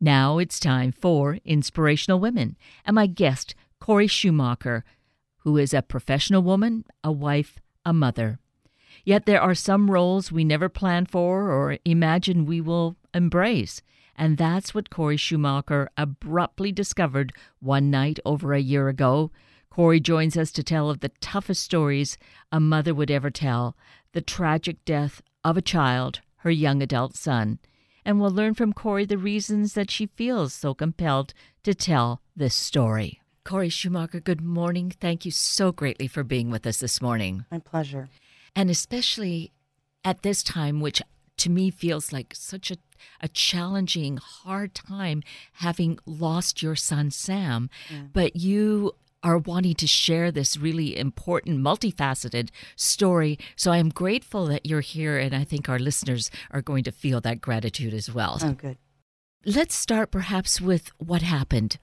Now it's time for Inspirational Women and my guest, Corey Schumacher, who is a professional woman, a wife, a mother. Yet there are some roles we never plan for or imagine we will embrace. And that's what Corey Schumacher abruptly discovered one night over a year ago. Corey joins us to tell of the toughest stories a mother would ever tell the tragic death of a child, her young adult son and we'll learn from Corey the reasons that she feels so compelled to tell this story. Corey Schumacher, good morning. Thank you so greatly for being with us this morning. My pleasure. And especially at this time, which to me feels like such a, a challenging, hard time having lost your son, Sam. Yeah. But you are wanting to share this really important, multifaceted story. So I am grateful that you're here, and I think our listeners are going to feel that gratitude as well. Oh, good. Let's start perhaps with what happened.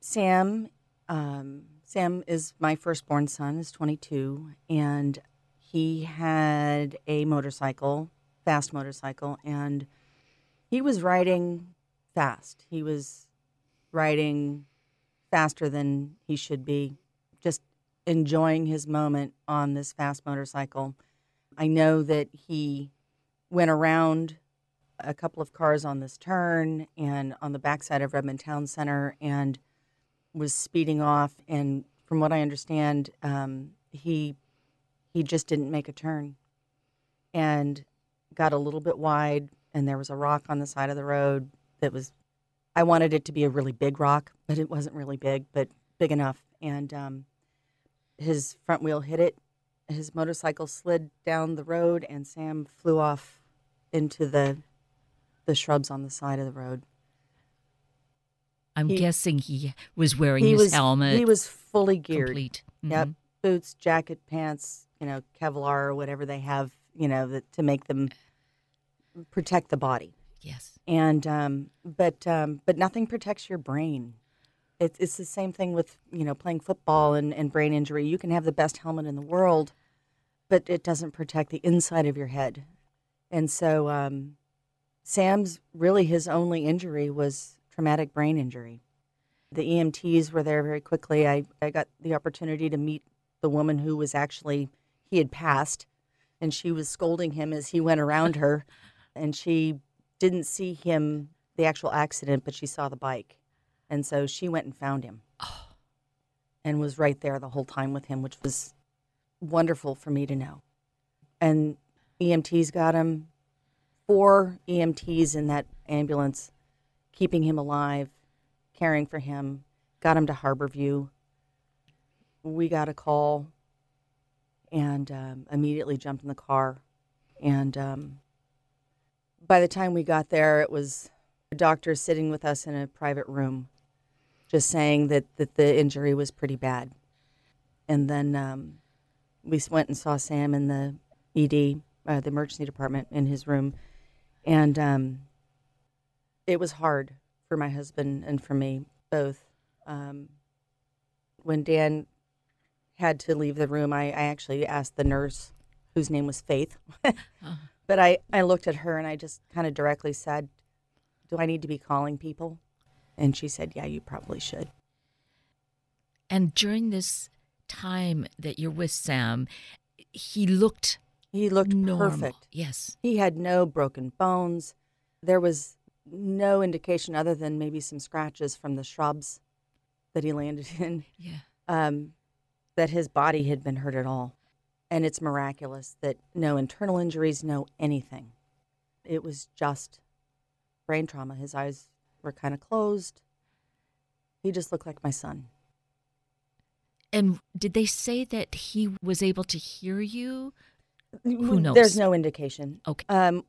Sam, um, Sam is my firstborn son, is 22, and he had a motorcycle, fast motorcycle, and he was riding fast. He was riding faster than he should be, just enjoying his moment on this fast motorcycle. I know that he went around a couple of cars on this turn and on the backside of Redmond Town Center and was speeding off. And from what I understand, um, he he just didn't make a turn and got a little bit wide. And there was a rock on the side of the road that was I wanted it to be a really big rock, but it wasn't really big, but big enough. And um, his front wheel hit it. His motorcycle slid down the road, and Sam flew off into the the shrubs on the side of the road. I'm he, guessing he was wearing he his was, helmet. He was fully geared. Complete. Mm-hmm. Yep, boots, jacket, pants, you know, Kevlar or whatever they have, you know, that, to make them protect the body. Yes. And um, but um, but nothing protects your brain. It's it's the same thing with you know playing football and, and brain injury. You can have the best helmet in the world, but it doesn't protect the inside of your head. And so um, Sam's really his only injury was traumatic brain injury. The EMTs were there very quickly. I, I got the opportunity to meet the woman who was actually he had passed and she was scolding him as he went around her and she didn't see him, the actual accident, but she saw the bike. And so she went and found him oh. and was right there the whole time with him, which was wonderful for me to know. And EMTs got him, four EMTs in that ambulance, keeping him alive, caring for him, got him to Harborview. We got a call and um, immediately jumped in the car and um, by the time we got there, it was a doctor sitting with us in a private room, just saying that, that the injury was pretty bad. And then um, we went and saw Sam in the ED, uh, the emergency department, in his room. And um, it was hard for my husband and for me both. Um, when Dan had to leave the room, I, I actually asked the nurse, whose name was Faith. uh-huh but I, I looked at her and I just kind of directly said, Do I need to be calling people? And she said, Yeah, you probably should. And during this time that you're with Sam, he looked he looked normal. perfect. Yes. He had no broken bones. There was no indication other than maybe some scratches from the shrubs that he landed in. Yeah. Um, that his body had been hurt at all. And it's miraculous that no internal injuries, no anything. It was just brain trauma. His eyes were kind of closed. He just looked like my son. And did they say that he was able to hear you? Who knows? There's no indication. Okay. Um,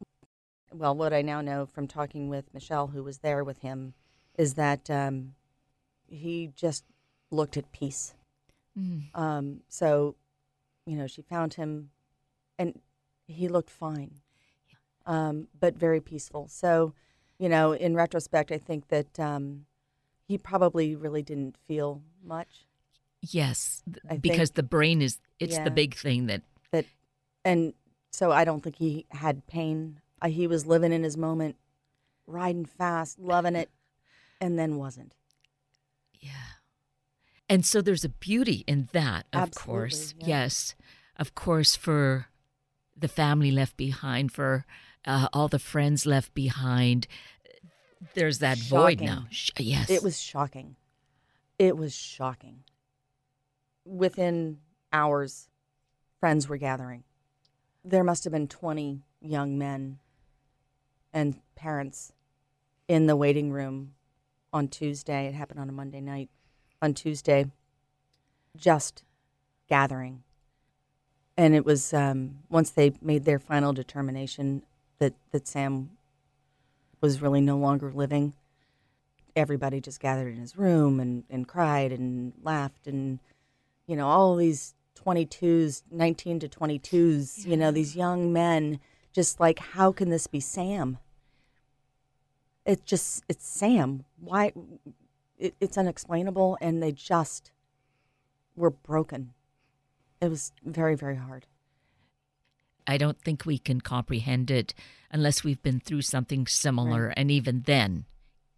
well, what I now know from talking with Michelle, who was there with him, is that um, he just looked at peace. Mm. Um, so you know, she found him, and he looked fine, um, but very peaceful. So, you know, in retrospect, I think that um, he probably really didn't feel much. Yes, I because the brain is it's yeah, the big thing that that, and so I don't think he had pain. Uh, he was living in his moment, riding fast, loving it, and then wasn't. Yeah. And so there's a beauty in that, of Absolutely, course. yeah. Yes. Of course, for the family left behind, for uh, all the friends left behind, there's that void now. Sh- yes. It was shocking. It was shocking. Within hours, friends were gathering. There must have been 20 young men and parents in the waiting room on Tuesday. It happened on a Monday night. On Tuesday, just gathering. And it was um, once they made their final determination that, that Sam was really no longer living everybody just gathered in his room and, and cried and laughed and you know all these 22s 19 to 22s you know these young men just like how can this be sam? It's just it's sam. Why it, it's unexplainable and they just were broken it was very very hard I don't think we can comprehend it unless we've been through something similar. And even then,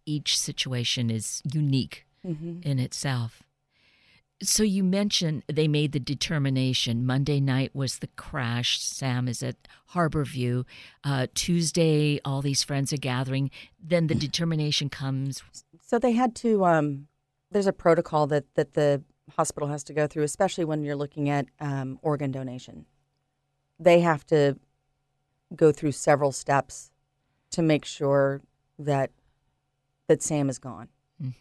each situation is unique mm-hmm. in itself. So you mentioned they made the determination. Monday night was the crash. Sam is at Harborview. Uh, Tuesday, all these friends are gathering. Then the determination comes. So they had to. Um, there's a protocol that that the hospital has to go through, especially when you're looking at um, organ donation. They have to go through several steps to make sure that that Sam is gone. Mhm.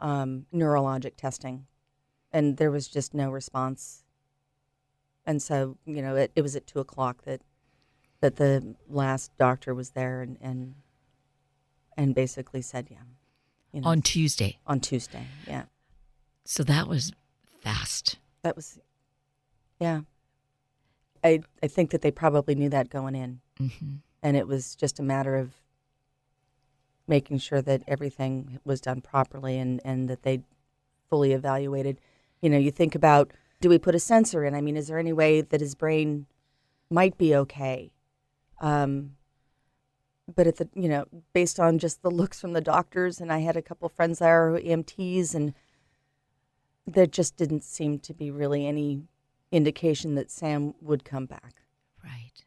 Um, neurologic testing, and there was just no response. And so, you know, it, it was at two o'clock that that the last doctor was there and and, and basically said, yeah, you know, on Tuesday. on Tuesday. Yeah, So that was fast. that was, yeah. I I think that they probably knew that going in, hmm and it was just a matter of making sure that everything was done properly and and that they fully evaluated. You know, you think about do we put a sensor in? I mean, is there any way that his brain might be okay? Um, but at the you know, based on just the looks from the doctors, and I had a couple friends there who EMTs, and there just didn't seem to be really any indication that Sam would come back. Right.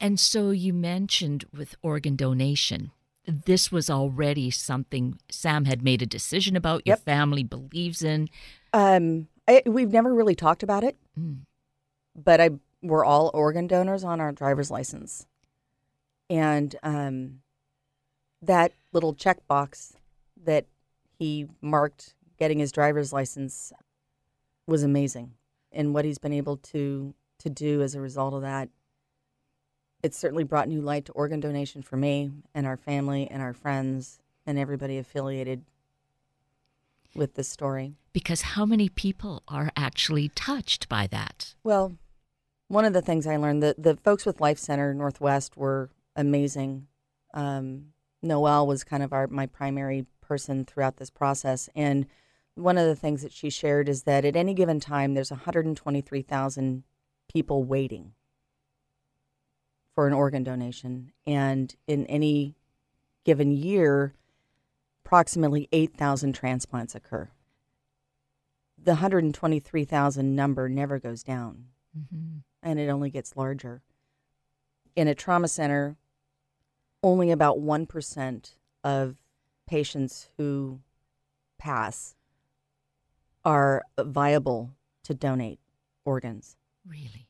And so you mentioned with organ donation, this was already something Sam had made a decision about, your Yep. family believes in. Um, I, we've never really talked about it, Mm. but I we're all organ donors on our driver's license, and um, that little checkbox that he marked getting his driver's license was amazing, and what he's been able to to do as a result of that. It's certainly brought new light to organ donation for me and our family and our friends and everybody affiliated with this story. Because how many people are actually touched by that? Well, one of the things I learned that the folks with Life Center Northwest were amazing. Um, Noelle was kind of our my primary person throughout this process, and one of the things that she shared is that at any given time, there's 123,000 people waiting for an organ donation, and in any given year, approximately 8,000 transplants occur. The 123,000 number never goes down hmm and it only gets larger. In a trauma center, only about 1% of patients who pass are viable to donate organs. Really?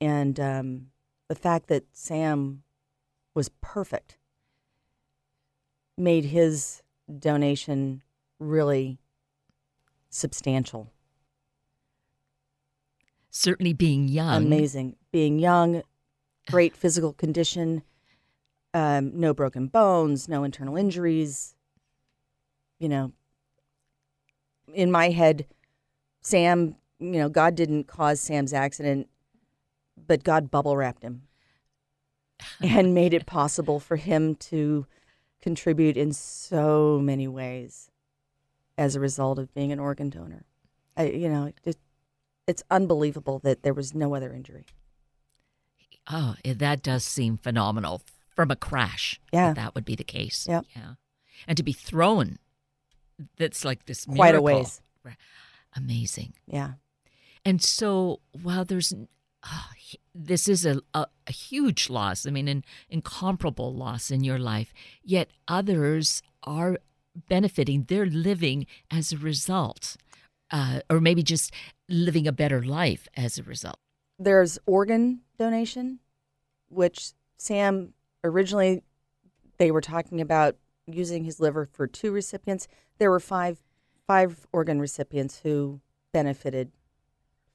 And um, the fact that Sam was perfect made his donation really substantial. Certainly being young. amazing. Being young, great physical condition, um, no broken bones, no internal injuries. You know, in my head, Sam, you know, God didn't cause Sam's accident, but God bubble wrapped him and made it possible for him to contribute in so many ways as a result of being an organ donor. I, you know, it, it's unbelievable that there was no other injury. Oh, eh, that does seem phenomenal from a crash. Yeah. that, that would be the case. Yep. Yeah, and to be thrown, that's like this Quite a miracle. ways. Amazing. Yeah. And so, while there's ah, he- this is a, a, a huge loss, I mean, an incomparable loss in your life, yet others are benefiting. They're living as a result, uh, or maybe just living a better life as a result. There's organ donation, which Sam originally they were talking about using his liver for two recipients. There were five five organ recipients who benefited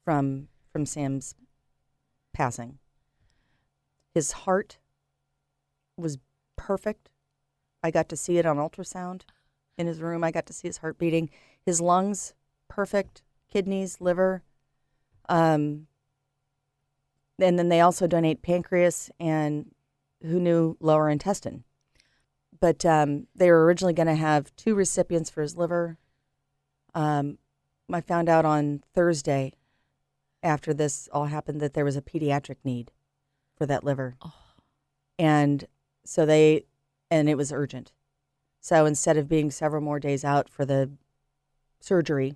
from from Sam's passing. His heart was perfect. I got to see it on ultrasound in his room. I got to see his heart beating. His lungs perfect, kidneys, liver. Um, and then they also donate pancreas and who knew lower intestine. But um, they were originally going to have two recipients for his liver. Um, I found out on Thursday after this all happened that there was a pediatric need for that liver. Oh. And so they, and it was urgent. So instead of being several more days out for the surgery,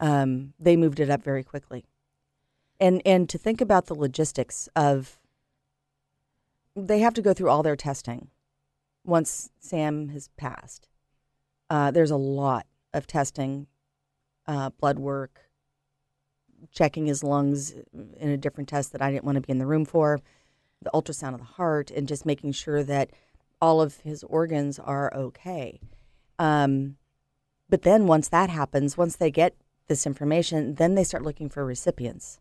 um, they moved it up very quickly. And and to think about the logistics of, they have to go through all their testing once Sam has passed. Uh, there's a lot of testing, uh, blood work, checking his lungs in a different test that I didn't want to be in the room for, the ultrasound of the heart, and just making sure that all of his organs are okay. Um, but then once that happens, once they get this information, then they start looking for recipients.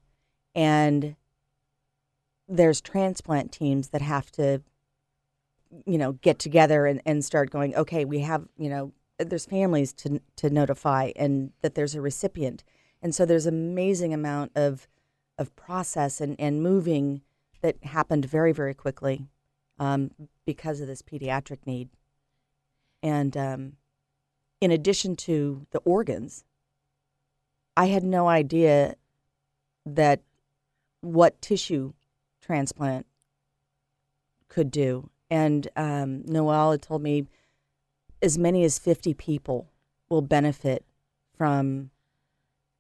And there's transplant teams that have to, you know, get together and, and start going, okay, we have, you know, there's families to, to notify and that there's a recipient. And so there's an amazing amount of, of process and, and moving that happened very, very quickly um, because of this pediatric need. And um, in addition to the organs, I had no idea that what tissue transplant could do. And um, Noel had told me as many as 50 people will benefit from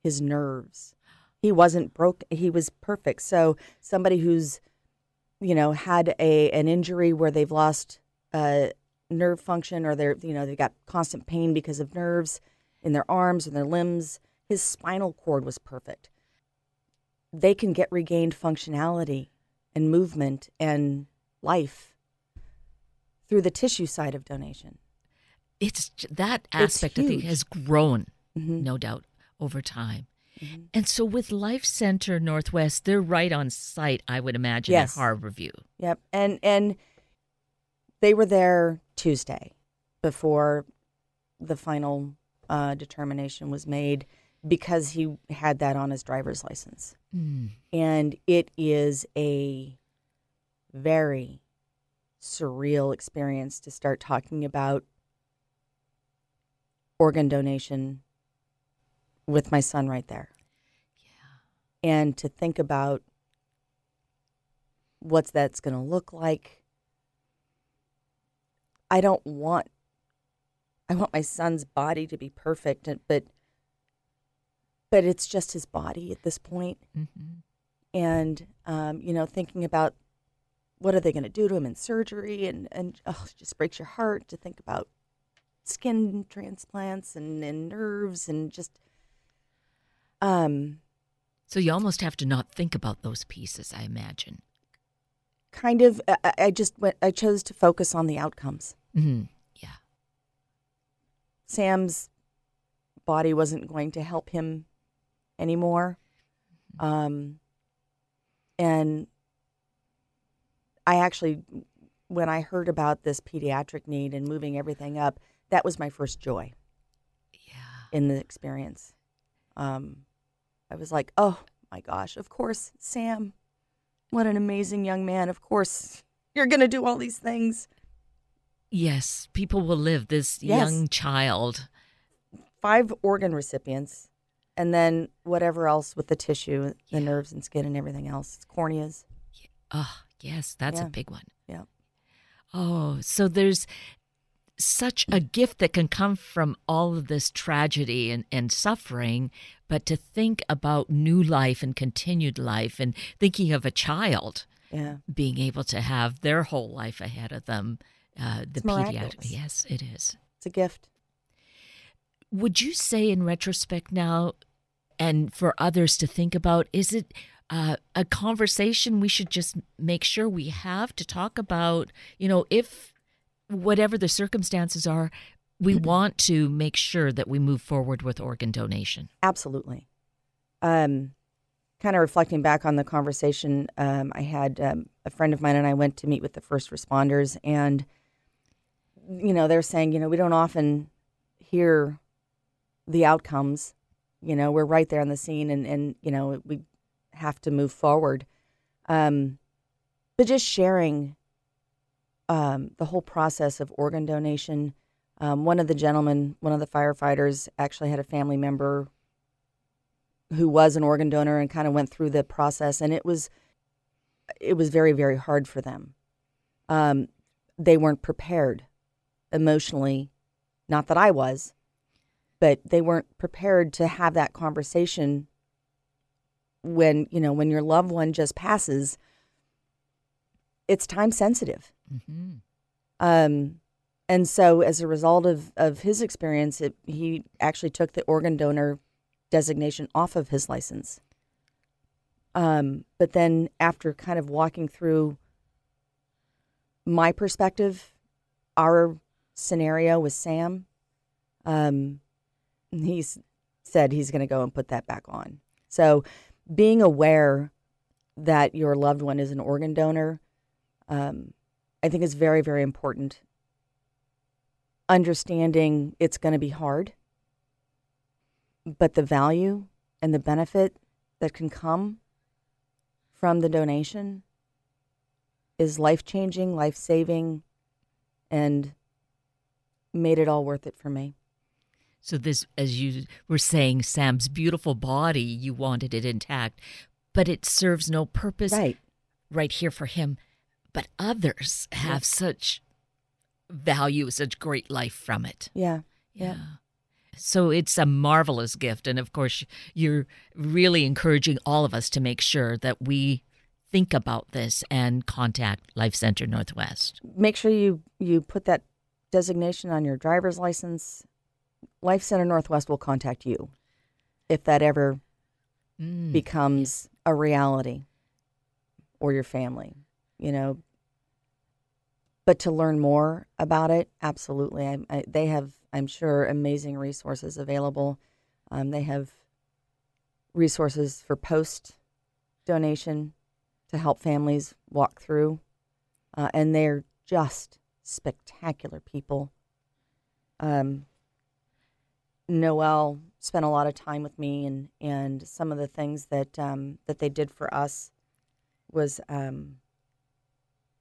his nerves. He wasn't broke, he was perfect. So somebody who's you know had a an injury where they've lost uh, nerve function or they're you know they've got constant pain because of nerves in their arms and their limbs his spinal cord was perfect they can get regained functionality and movement and life through the tissue side of donation It's that It's aspect, I think, has grown, Mhm. no doubt, over time. Mhm. And so with Life Center Northwest, they're right on site, I would imagine, Yes. at Harborview. Yep. And and they were there Tuesday before the final uh, determination was made because he had that on his driver's license. Mm. And it is a very surreal experience to start talking about organ donation with my son right there. Yeah. And to think about what's that's going to look like. I don't want I want my son's body to be perfect but but it's just his body at this point hmm and um, you know thinking about what are they going to do to him in surgery and and oh, it just breaks your heart to think about skin transplants and, and nerves and just um So you almost have to not think about those pieces, I imagine. kind of I, I- just went I chose to focus on the outcomes. hmm Yeah. Sam's body wasn't going to help him anymore. Um, and I actually, when I heard about this pediatric need and moving everything up, that was my first joy Yeah. in the experience. Um, I was like, oh my gosh, of course, Sam, what an amazing young man. Of course, you're going to do all these things. Yes, people will live. This Yes. young child. five organ recipients, and then whatever else with the tissue, the nerves and skin and everything else, corneas. Oh, yes, that's Yeah. a big one. Yeah. Oh, so there's such a gift that can come from all of this tragedy and, and suffering, but to think about new life and continued life and thinking of a child Yeah. being able to have their whole life ahead of them. Uh, the pediatric, yes, it is. It's a gift. Would you say, in retrospect now, and for others to think about, is it uh, a conversation we should just make sure we have to talk about? You know, if whatever the circumstances are, we want to make sure that we move forward with organ donation. Absolutely. Um, kind of reflecting back on the conversation, um, I had um, a friend of mine and I went to meet with the first responders, and you know they're saying, you know, we don't often hear the outcomes. You know, we're right there on the scene, and and you know we have to move forward. Um, but just sharing um, the whole process of organ donation. Um, one of the gentlemen, one of the firefighters, actually had a family member who was an organ donor and kind of went through the process, and it was it was very very hard for them. Um, they weren't prepared emotionally, not that I was, but they weren't prepared to have that conversation when you know when your loved one just passes. It's time sensitive. Hmm Um, and so, as a result of, of his experience, it, he actually took the organ donor designation off of his license. Um, but then, after kind of walking through my perspective, our scenario with Sam, um, he's said he's going to go and put that back on. So, being aware that your loved one is an organ donor, um, I think is very, very important. Understanding it's going to be hard, but the value and the benefit that can come from the donation is life changing, life saving, and made it all worth it for me. So this, as you were saying, Sam's beautiful body, you wanted it intact, but it serves no purpose Right. right here for him. But others have such value, such great life from it. Yeah. Yeah. So it's a marvelous gift. And of course, you're really encouraging all of us to make sure that we think about this and contact Life Center Northwest. Make sure you, you put that designation on your driver's license. Life Center Northwest will contact you if that ever Mm. becomes a reality or your family, you know. But to learn more about it, absolutely. I, I, they have, I'm sure, amazing resources available. Um, they have resources for post donation to help families walk through. Uh, and they're just spectacular people. Um, Noel spent a lot of time with me, and and some of the things that um, that they did for us was, um,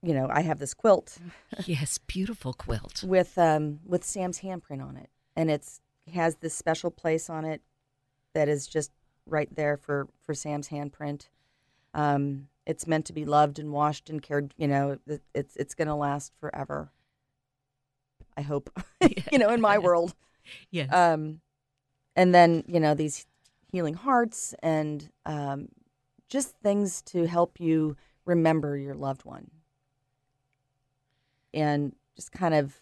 you know, I have this quilt yes, beautiful quilt. with um, with Sam's handprint on it, and it's has this special place on it that is just right there for for Sam's handprint. Um, it's meant to be loved and washed and cared. You know, it, it's it's going to last forever. I hope. you know, in my world. Yes. Um, and then you know these healing hearts and um, just things to help you remember your loved one, and just kind of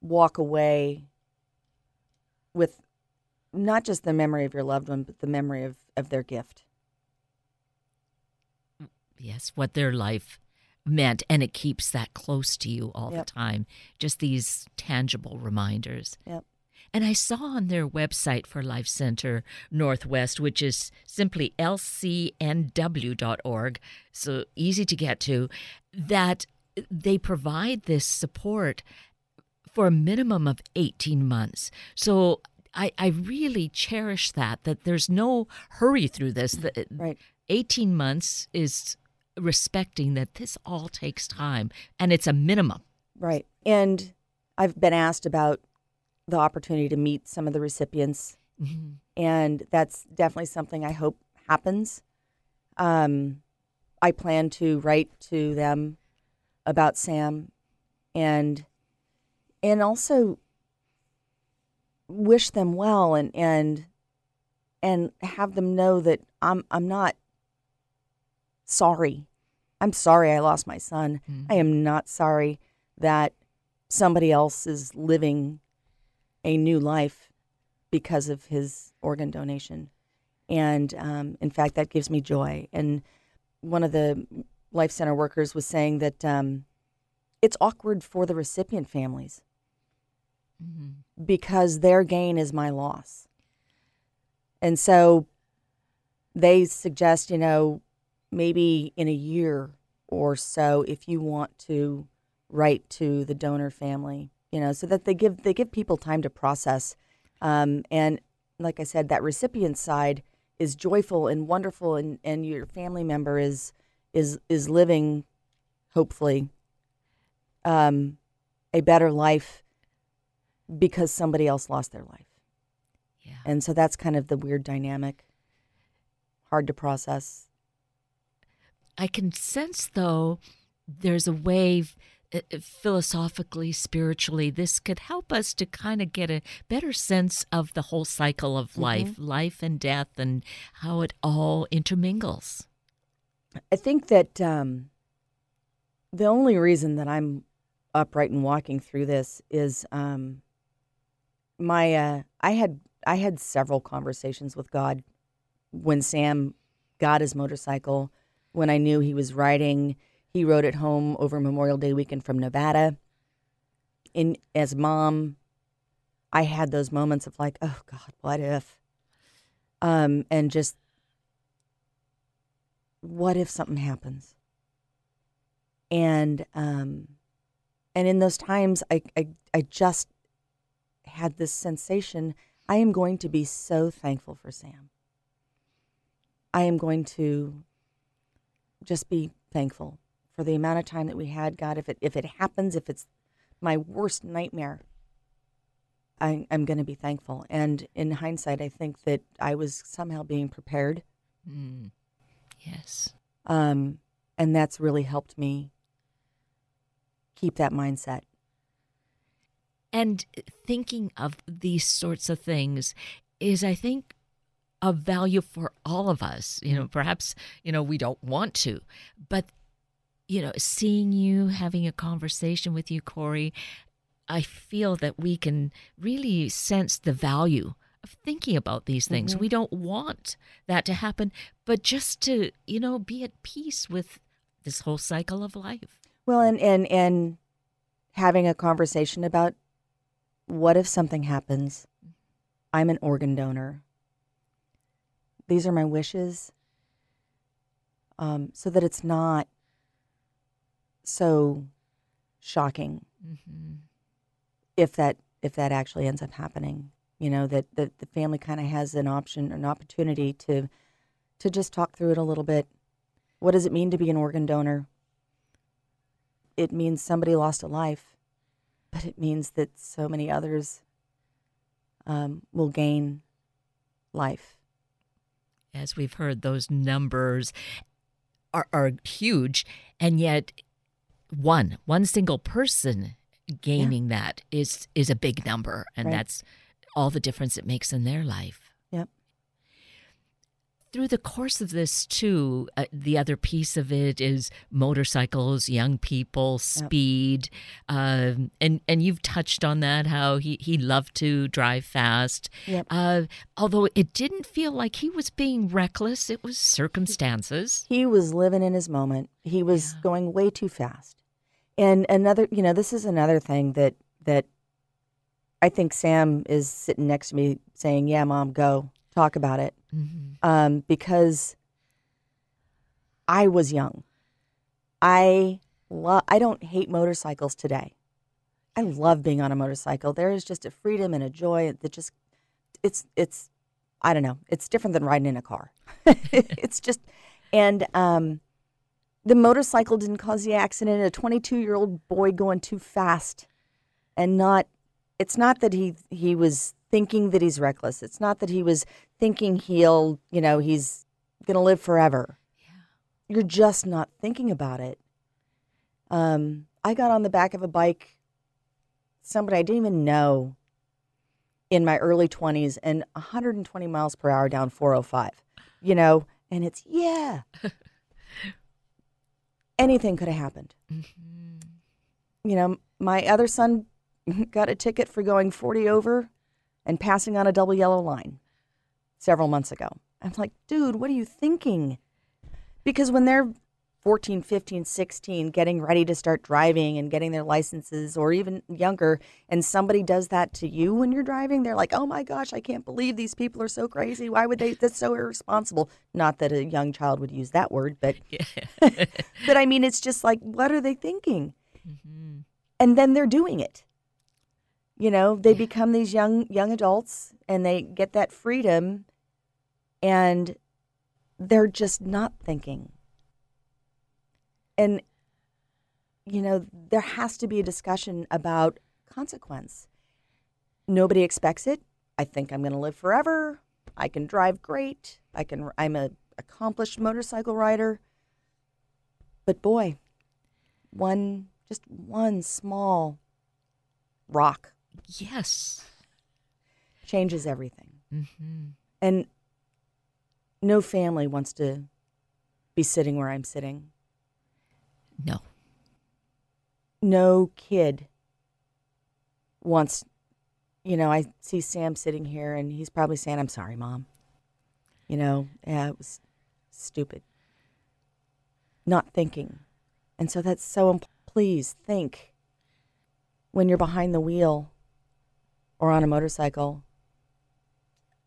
walk away with not just the memory of your loved one, but the memory of, of their gift. yes, what their life meant. And it keeps that close to you all Yep. the time. Just these tangible reminders. Yep. And I saw on their website for Life Center Northwest, which is simply lcnw.org, so easy to get to, that they provide this support for a minimum of 18 months. So I, I really cherish that, that there's no hurry through this. That Right. 18 months is respecting that this all takes time and it's a minimum. Right. And I've been asked about the opportunity to meet some of the recipients, and that's definitely something I hope happens. Um, I plan to write to them about Sam and and also wish them well and and and have them know that I'm I'm not sorry. I'm sorry I lost my son. Mm. I am not sorry that somebody else is living a new life because of his organ donation. And um, in fact, that gives me joy. And one of the Life Center workers was saying that um, it's awkward for the recipient families Mhm. because their gain is my loss. And so they suggest, you know, maybe in a year or so if you want to write to the donor family, you know, so that they give they give people time to process. Um, and like I said, that recipient side is joyful and wonderful and, and your family member is is is living hopefully um, a better life because somebody else lost their life. Yeah. And so that's kind of the weird dynamic. Hard to process. I can sense, though, there's a way uh, uh, philosophically, spiritually, this could help us to kind of get a better sense of the whole cycle of life, life and death, and how it all intermingles. I think that um, the only reason that I'm upright and walking through this is um, my uh, I had I had several conversations with God when Sam got his motorcycle. When I knew he was riding, he rode it home over Memorial Day weekend from Nevada. In as mom, I had those moments of like, oh God, what if? Um, and just what if something happens? And um, and in those times, I, I I just had this sensation. I am going to be so thankful for Sam. I am going to just be thankful for the amount of time that we had. God, if it if it happens, if it's my worst nightmare, I, I'm going to be thankful. And in hindsight, I think that I was somehow being prepared Mm. Yes. um, and that's really helped me keep that mindset. And thinking of these sorts of things is, I think, of value for all of us. You know, perhaps, you know, we don't want to, but, you know, seeing you, having a conversation with you, Corey, I feel that we can really sense the value of thinking about these things. We don't want that to happen, but just to, you know, be at peace with this whole cycle of life. Well, and and and having a conversation about what if something happens? I'm an organ donor. These are my wishes, um, so that it's not so shocking hmm if that if that actually ends up happening. You know that the, the family kind of has an option, an opportunity to to just talk through it a little bit. What does it mean to be an organ donor? It means somebody lost a life, but it means that so many others um, will gain life. as we've heard, those numbers are, are huge, and yet one one single person gaining that is is a big number, and Right. that's all the difference it makes in their life. Yep. Through the course of this, too, uh, the other piece of it is motorcycles, young people, speed, um, and and you've touched on that how he he loved to drive fast. Yep. Uh, although it didn't feel like he was being reckless, it was circumstances. He was living in his moment. He was Yeah. going way too fast. And another, you know, this is another thing that that I think Sam is sitting next to me saying, "Yeah, mom, go talk about it," Mhm. um, because I was young. I lo- I don't hate motorcycles today. I love being on a motorcycle. There is just a freedom and a joy that just it's it's I don't know. It's different than riding in a car. it's just and um the motorcycle didn't cause the accident. A 22 year old boy going too fast, and not. It's not that he he was thinking that he's reckless. It's not that he was thinking he'll you know he's gonna live forever. You're just not thinking about it. Um, I got on the back of a bike, somebody I didn't even know in my early 20s and 120 miles per hour down 405, you know, and it's, yeah. Anything could have happened. Mm-hmm. You know, my other son got a ticket for going 40 over and passing on a double yellow line several months ago. I'm like, dude, what are you thinking? Because when they're 14, 15, 16, getting ready to start driving and getting their licenses, or even younger, and somebody does that to you when you're driving, they're like, oh my gosh, I can't believe these people are so crazy. Why would they? That's so irresponsible. Not that a young child would use that word, but, Yeah. but I mean, it's just like, what are they thinking? Mhm. and then they're doing it. You know, they mm. become these young young adults and they get that freedom and they're just not thinking. And you know, there has to be a discussion about consequence. Nobody expects it. I think I'm going to live forever. I can drive great. I can I'm a accomplished motorcycle rider. But boy, one just one small rock Yes. changes everything. hmm And no family wants to be sitting where I'm sitting. No. No kid wants, you know, I see Sam sitting here and he's probably saying, I'm sorry, mom. You know, yeah, it was stupid. Not thinking. And so that's so important. Please think when you're behind the wheel or on a motorcycle.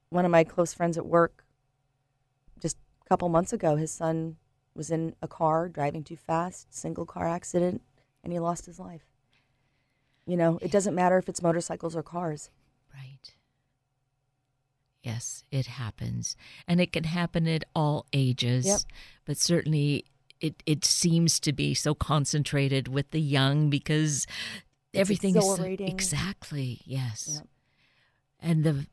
One of my close friends at work, just a couple months ago, his son was in a car driving too fast, single car accident, and he lost his life. You know, it doesn't matter if it's motorcycles or cars. Right. Yes, it happens. And it can happen at all ages. Yep. But certainly it, it seems to be so concentrated with the young because everything is exactly, yes. Yep. And the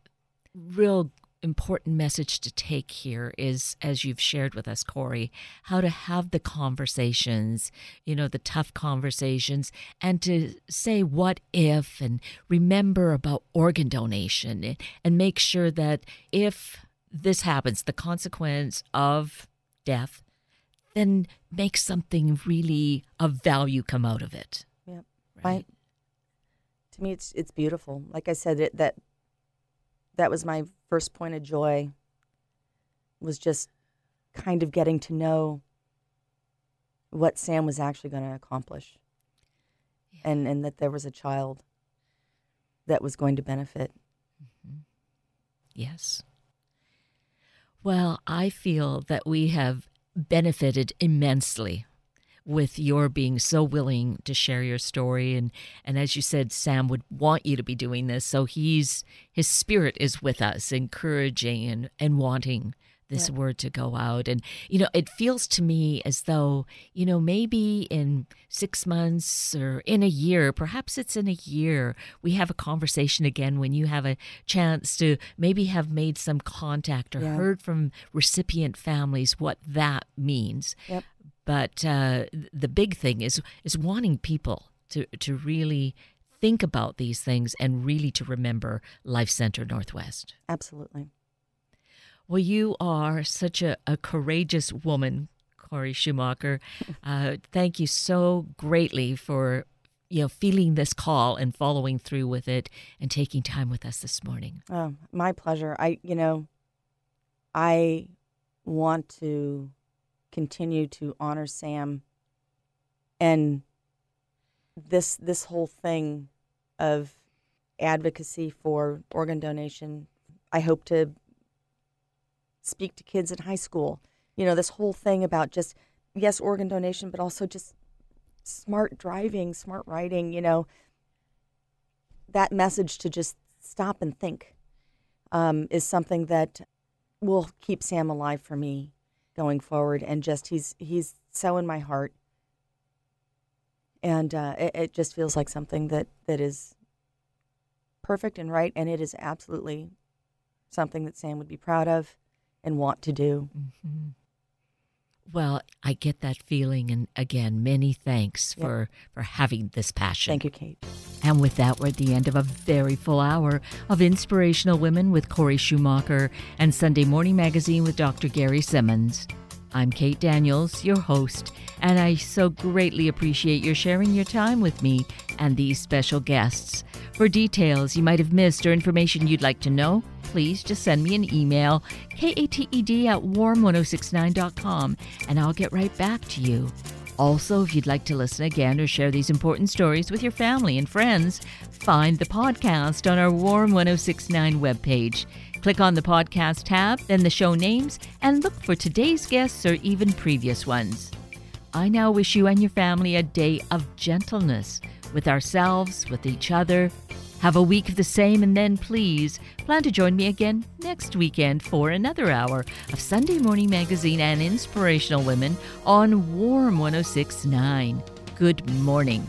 real important message to take here is, as you've shared with us, Corey, how to have the conversations, you know, the tough conversations, and to say what if and remember about organ donation and, and make sure that if this happens, the consequence of death, then make something really of value come out of it. Yep. Right. To me, it's it's beautiful. Like I said, it, that that was my first point of joy. Was just kind of getting to know what Sam was actually going to accomplish, and and that there was a child that was going to benefit. Mm-hmm. Yes. Well, I feel that we have benefited immensely with your being so willing to share your story and and as you said Sam would want you to be doing this so he's his spirit is with us encouraging and and wanting this Yeah. word to go out and you know it feels to me as though you know maybe in 6 months or in a year perhaps it's in a year we have a conversation again when you have a chance to maybe have made some contact or Yeah. heard from recipient families what that means Yep. But uh, the big thing is is wanting people to to really think about these things and really to remember Life Center Northwest. Absolutely. Well, you are such a, a courageous woman, Corey Schumacher. Uh, thank you so greatly for you know feeling this call and following through with it and taking time with us this morning. Oh, my pleasure. I, you know, I want to continue to honor Sam and this this whole thing of advocacy for organ donation. I hope to speak to kids in high school. You know, this whole thing about just yes, organ donation, but also just smart driving, smart riding, you know, that message to just stop and think um, is something that will keep Sam alive for me going forward. And just he's he's so in my heart, and uh, it, it just feels like something that that is perfect and right, and it is absolutely something that Sam would be proud of and want to do. hmm Well, I get that feeling, and again, many thanks Yep. for for having this passion. Thank you, Kate. And with that, we're at the end of a very full hour of Inspirational Women with Corey Schumacher and Sunday Morning Magazine with Dr. Gary Simmons. I'm Kate Daniels, your host, and I so greatly appreciate your sharing your time with me and these special guests. For details you might have missed or information you'd like to know, please just send me an email, kated at warm1069.com, and I'll get right back to you. Also, if you'd like to listen again or share these important stories with your family and friends, find the podcast on our Warm 1069 webpage. Click on the podcast tab, then the show names, and look for today's guests or even previous ones. I now wish you and your family a day of gentleness with ourselves, with each other. Have a week of the same, and then please plan to join me again next weekend for another hour of Sunday Morning Magazine and Inspirational Women on Warm 1069. Good morning.